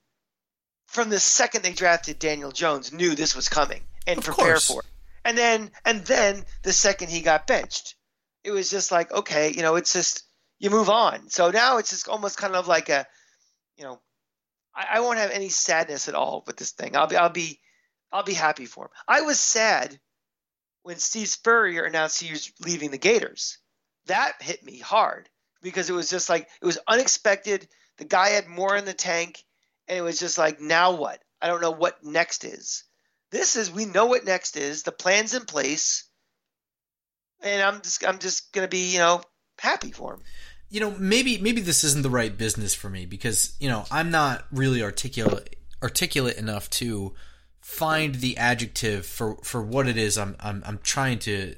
from the second they drafted Daniel Jones knew this was coming and Of prepared course. for it. And then and then the second he got benched, it was just like okay, you know, it's just you move on. So now it's just almost kind of like a, you know, I, I won't have any sadness at all with this thing. I'll be I'll be I'll be happy for him. I was sad when Steve Spurrier announced he was leaving the Gators. That hit me hard because it was just like it was unexpected. The guy had more in the tank, and it was just like, now what? I don't know what next is. This is we know what next is. The plan's in place, and I'm just I'm just gonna be you know happy for him. You know, maybe maybe this isn't the right business for me because you know I'm not really articulate articulate enough to find the adjective for for what it is I'm I'm I'm trying to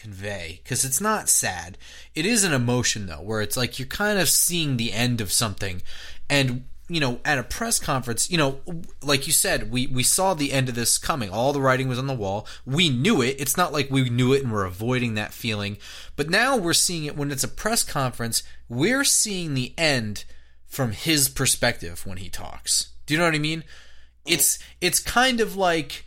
convey because it's not sad. It is an emotion though, where it's like you're kind of seeing the end of something, and you know, at a press conference, you know, like you said, we we saw the end of this coming. All the writing was on the wall. We knew it. It's not like we knew it and we're avoiding that feeling. But now we're seeing it when it's a press conference. We're seeing the end from his perspective when he talks. Do you know what I mean? It's it's kind of like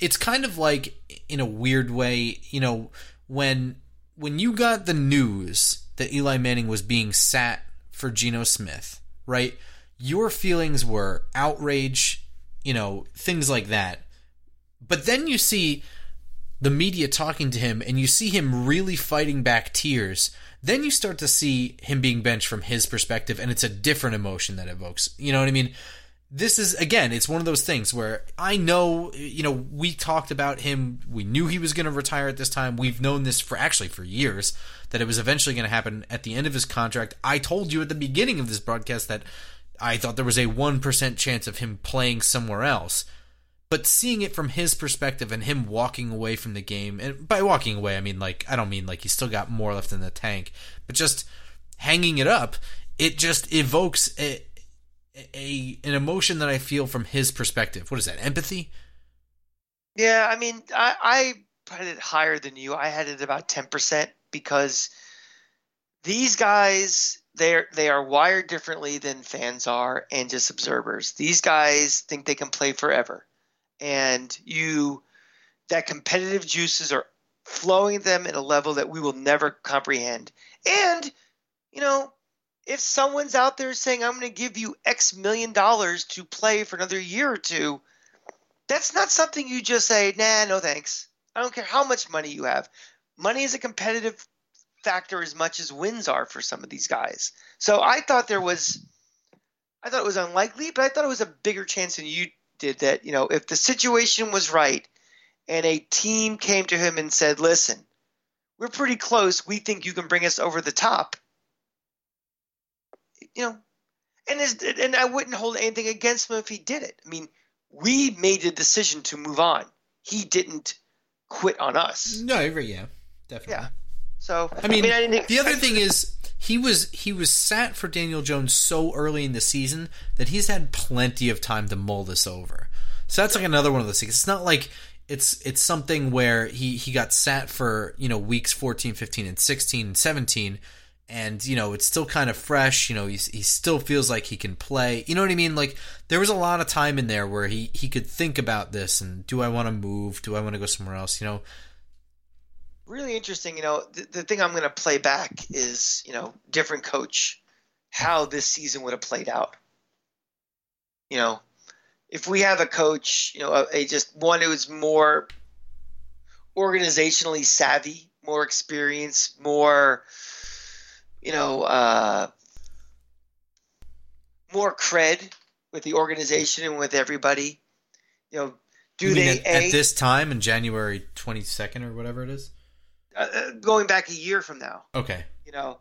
it's kind of like in a weird way, you know, when when you got the news that Eli Manning was being sat for Geno Smith, right? Your feelings were outrage, you know, things like that. But then you see the media talking to him and you see him really fighting back tears. Then you start to see him being benched from his perspective and it's a different emotion that evokes. You know what I mean? this is again it's one of those things where i know you know we talked about him we knew he was going to retire at this time we've known this for actually for years that it was eventually going to happen at the end of his contract i told you at the beginning of this broadcast that i thought there was a 1% chance of him playing somewhere else but seeing it from his perspective and him walking away from the game and by walking away i mean like i don't mean like he's still got more left in the tank but just hanging it up it just evokes a, a an emotion that I feel from his perspective. What is that? Empathy? Yeah, I mean, I, I had it higher than you. I had it about ten percent because these guys they're they are wired differently than fans are and just observers. These guys think they can play forever, and you that competitive juices are flowing them at a level that we will never comprehend. And you know, if someone's out there saying, I'm going to give you X million dollars to play for another year or two, that's not something you just say, nah, no thanks. I don't care how much money you have. Money is a competitive factor as much as wins are for some of these guys. So I thought there was, I thought it was unlikely, but I thought it was a bigger chance than you did that, you know, if the situation was right and a team came to him and said, listen, we're pretty close. We think you can bring us over the top you know, and and I wouldn't hold anything against him if he did it. I mean, we made a decision to move on. He didn't quit on us. No, yeah, definitely. Yeah. So I mean, I mean I the other thing is he was he was sat for Daniel Jones so early in the season that he's had plenty of time to mull this over. So that's like another one of those things. It's not like it's it's something where he he got sat for, you know, weeks 14, 15 and 16 and 17 and you know it's still kind of fresh you know he, he still feels like he can play you know what i mean like there was a lot of time in there where he he could think about this and do i want to move do i want to go somewhere else you know really interesting you know the, the thing i'm going to play back is you know different coach how this season would have played out you know if we have a coach you know a, a just one who's more organizationally savvy more experience more you know, uh, more cred with the organization and with everybody. You know, do they at, a, at, this time in January twenty second or whatever it is? Uh, uh, going back a year from now. Okay. You know,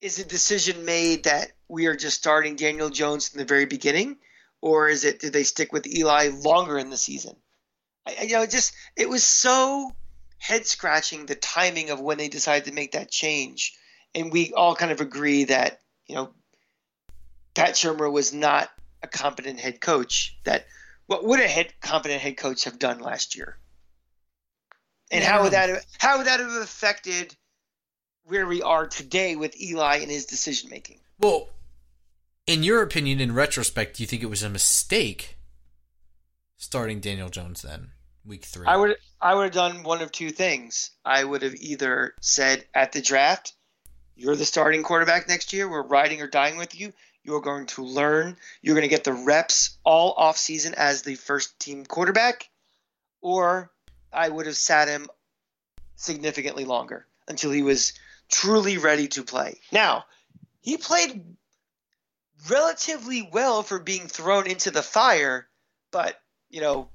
is a decision made that we are just starting Daniel Jones from the very beginning, or is it did they stick with Eli longer in the season? I, you know, just it was so head scratching the timing of when they decided to make that change and we all kind of agree that you know Pat Shurmur was not a competent head coach. That what would a head competent head coach have done last year? And yeah. how would that have, how would that have affected where we are today with Eli and his decision making? Well, in your opinion, in retrospect, do you think it was a mistake starting Daniel Jones then, week three? I would I would have done one of two things. I would have either said at the draft, You're the starting quarterback next year. We're riding or dying with you. You're going to learn. You're going to get the reps all off season as the first team quarterback. Or I would have sat him significantly longer until he was truly ready to play. Now, he played relatively well for being thrown into the fire, but, you know,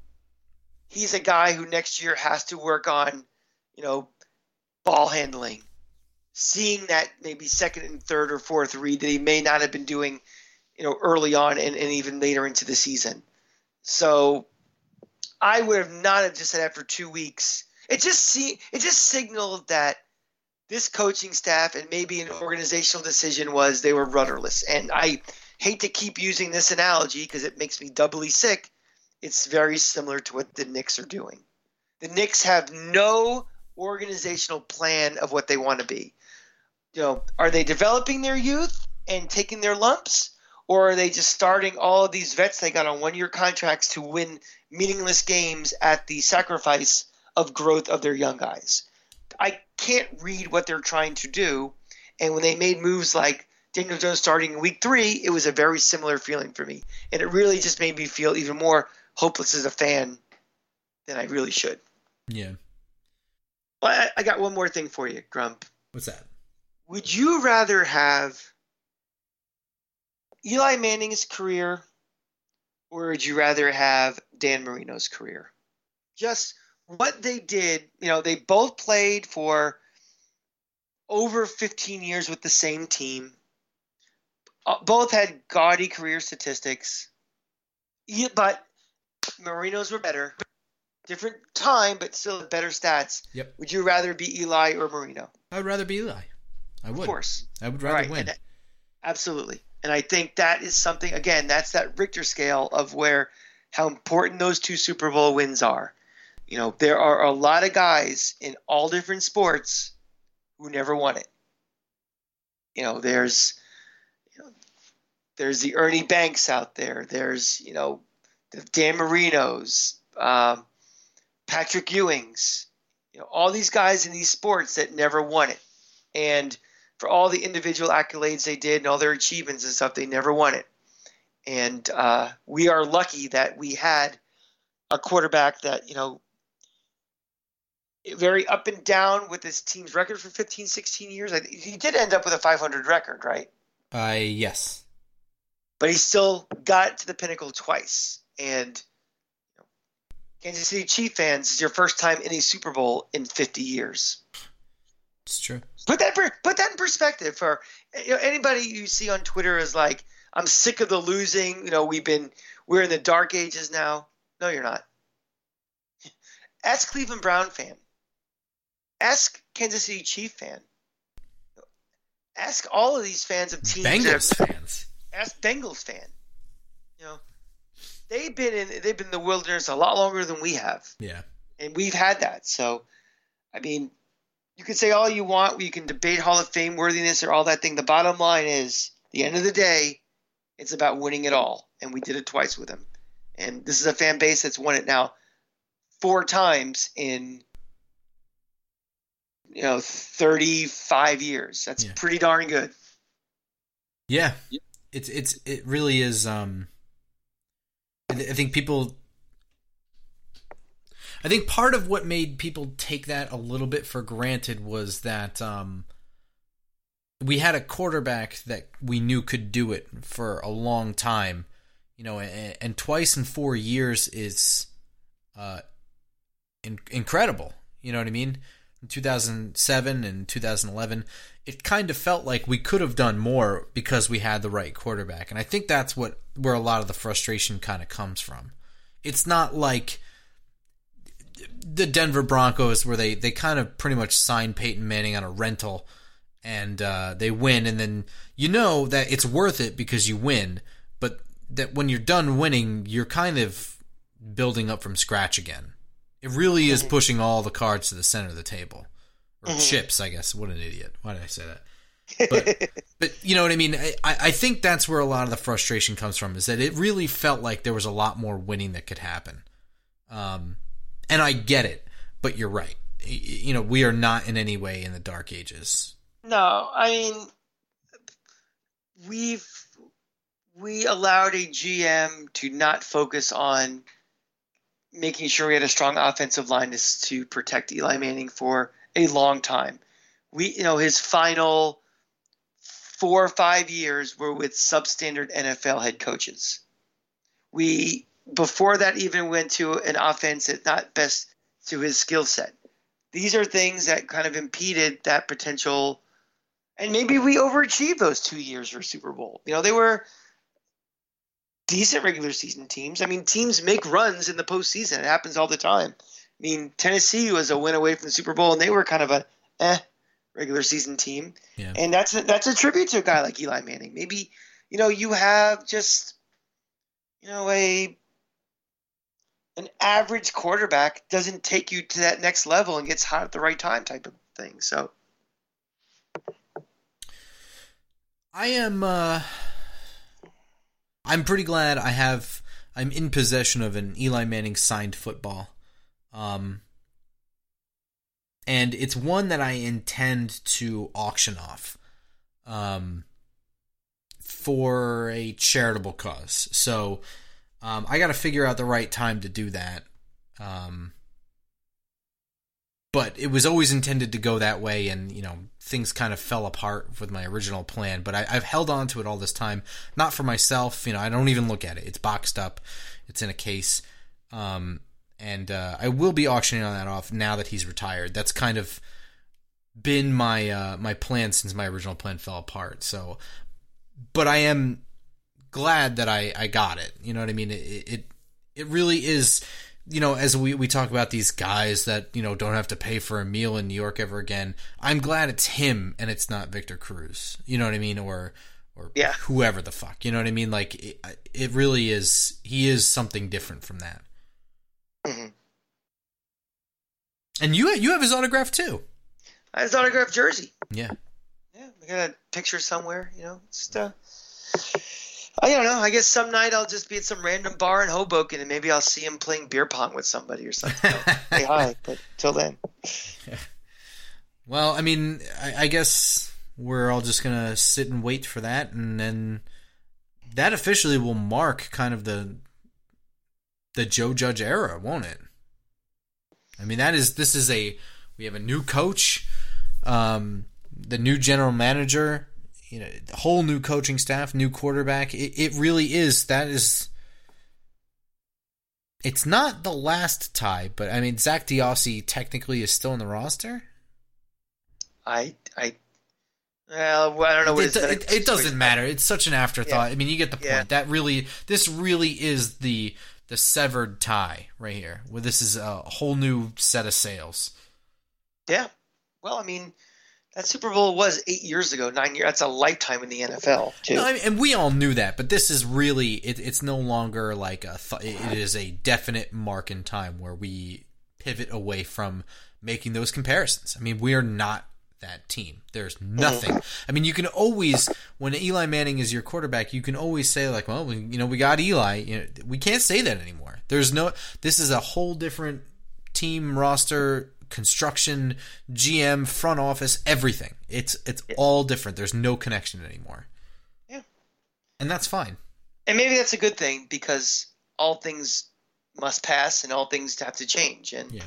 he's a guy who next year has to work on, you know, ball handling, seeing that maybe second and third or fourth read that he may not have been doing, you know, early on and, and even later into the season. So I would have not have just said after two weeks. It just see it just signaled that this coaching staff and maybe an organizational decision was they were rudderless. And I hate to keep using this analogy because it makes me doubly sick. It's very similar to what the Knicks are doing. The Knicks have no organizational plan of what they want to be. You know, are they developing their youth and taking their lumps, or are they just starting all of these vets they got on one-year contracts to win meaningless games at the sacrifice of growth of their young guys? I can't read what they're trying to do, and when they made moves like Daniel Jones starting in week three, it was a very similar feeling for me, and it really just made me feel even more hopeless as a fan than I really should. Yeah. Well, I, I got one more thing for you, Grump. What's that? Would you rather have Eli Manning's career or would you rather have Dan Marino's career? Just what they did, you know, they both played for over 15 years with the same team. Uh, both had gaudy career statistics. Yeah, but Marino's were better. Different time, but still better stats. Yep. Would you rather be Eli or Marino? I would rather be Eli. I would. Of course. I would rather Right, win. and- Absolutely. And I think that is something again, that's that Richter scale of where how important those two Super Bowl wins are. You know, there are a lot of guys in all different sports who never won it. You know, there's you know, there's the Ernie Banks out there. There's, you know, the Dan Marinos, um, Patrick Ewings, you know, all these guys in these sports that never won it. And for all the individual accolades they did and all their achievements and stuff, they never won it. And uh, we are lucky that we had a quarterback that, you know, very up and down with his team's record for 15, 16 years. He did end up with a 500 record, right? Uh, yes. But he still got to the pinnacle twice. And you know, Kansas City Chief fans, is your first time in a Super Bowl in 50 years. It's true. Put that per, put that in perspective for you know, anybody you see on Twitter is like, I'm sick of the losing. You know, we've been we're in the dark ages now. No, you're not. Ask Cleveland Brown fan. Ask Kansas City Chief fan. Ask all of these fans of teams. that Bengals have- fans. Ask Bengals fan. You know, they've been in they've been in the wilderness a lot longer than we have Yeah. and we've had that. So, I mean, you can say all you want. You can debate Hall of Fame worthiness or all that thing. The bottom line is, the end of the day, it's about winning it all, and we did it twice with him. And this is a fan base that's won it now four times in you know 35 years. That's Yeah. pretty darn good. Yeah. It's it's it really is um I I think people I think part of what made people take that a little bit for granted was that um we had a quarterback that we knew could do it for a long time, you know, and, and twice in 4 years is uh in, incredible. You know what I mean? In 2007 and 2011, it kind of felt like we could have done more because we had the right quarterback. And I think that's what where a lot of the frustration kind of comes from. It's not like the Denver Broncos where they they kind of pretty much signed Peyton Manning on a rental and uh, they win and then you know that it's worth it because you win, but that when you're done winning, you're kind of building up from scratch again. It really is pushing all the cards to the center of the table. Or chips, I guess. What an idiot. Why did I say that? But but you know what I mean? I, I think that's where a lot of the frustration comes from is that it really felt like there was a lot more winning that could happen. Um, and I get it, but you're right. You know, we are not in any way in the dark ages. No, I mean we've we allowed a GM to not focus on making sure we had a strong offensive line to, to protect Eli Manning for a long time. We, you know, his final four or five years were with substandard NFL head coaches. We, before that, even went to an offense that's not best to his skill set. These are things that kind of impeded that potential. And maybe we overachieved those two years for Super Bowl. You know, they were decent regular season teams. I mean, teams make runs in the postseason. It happens all the time. I mean, Tennessee was a win away from the Super Bowl, and they were kind of a eh regular season team. Yeah. And that's a, that's a tribute to a guy like Eli Manning. Maybe you know you have just you know a an average quarterback doesn't take you to that next level and gets hot at the right time type of thing. So I am uh I'm pretty glad I have I'm in possession of an Eli Manning signed football. Um and it's one that I intend to auction off um for a charitable cause. So um I got to figure out the right time to do that. Um but it was always intended to go that way and you know things kind of fell apart with my original plan but I, have held on to it all this time. Not for myself you know i don't even look at it. It's boxed up. It's in a case. Um, and uh, i will be auctioning on that off now that he's retired. That's kind of been my uh, my plan since my original plan fell apart. So but i am glad that i i got it you know what i mean it it, it really is you know, as we, we talk about these guys that, you know, don't have to pay for a meal in New York ever again, I'm glad it's him and it's not Victor Cruz. You know what I mean? Or, or yeah. whoever the fuck. You know what I mean? Like, it, it really is, he is something different from that. Mm-hmm. And you, you have his autograph too. I have his autograph jersey. Yeah. Yeah. I got a picture somewhere, you know, just, uh, I don't know. I guess some night I'll just be at some random bar in Hoboken and maybe I'll see him playing beer pong with somebody or something. Say hi, but till then. Well, I mean, I, I, guess we're all just gonna sit and wait for that, and then that officially will mark kind of the the Joe Judge era, won't it? I mean, that is this is a we have a new coach, um, the new general manager you know, whole new coaching staff, new quarterback. It, it really is. That is. It's not the last tie, but I mean, Zak DeOssie technically is still in the roster. I I well, I don't know what it, it, it doesn't matter. It's such an afterthought. Yeah. I mean, you get the point. Yeah. That really, this really is the the severed tie right here, where this is a whole new set of sails. Yeah. Well, I mean, that Super Bowl was eight years ago, nine years. That's a lifetime in the NFL, too. No, I mean, and we all knew that, but this is really it, it's no longer like a. Th- it is a definite mark in time where we pivot away from making those comparisons. I mean, we are not that team. There's nothing. Mm-hmm. I mean, you can always when Eli Manning is your quarterback, you can always say like, well, we, you know, we got Eli. You know, we can't say that anymore. There's no. This is a whole different team roster construction, GM, front office, everything. It's it's all different. There's no connection anymore. Yeah. And that's fine. And maybe that's a good thing because all things must pass and all things have to change. And yeah.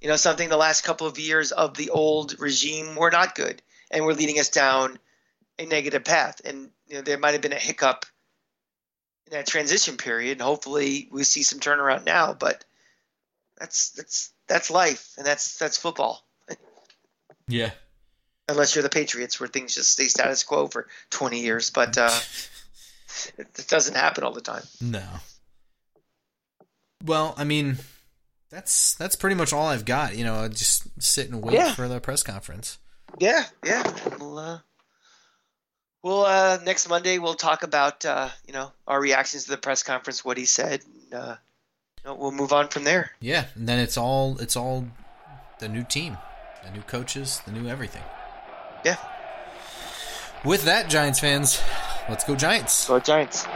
you know, something the last couple of years of the old regime were not good and were leading us down a negative path. And you know, there might have been a hiccup in that transition period. And hopefully we see some turnaround now, but that's that's that's life, and that's that's football. yeah. Unless you're the Patriots, where things just stay status quo for 20 years, but uh, it, it doesn't happen all the time. No. Well, I mean, that's that's pretty much all I've got. You know, I just sit and wait yeah. for the press conference. Yeah, yeah. We'll, uh, we'll uh, next Monday we'll talk about uh, you know our reactions to the press conference, what he said, and, we'll move on from there. Yeah, and then it's all it's all the new team, the new coaches, the new everything. Yeah. With that, Giants fans, let's go Giants. Go Giants.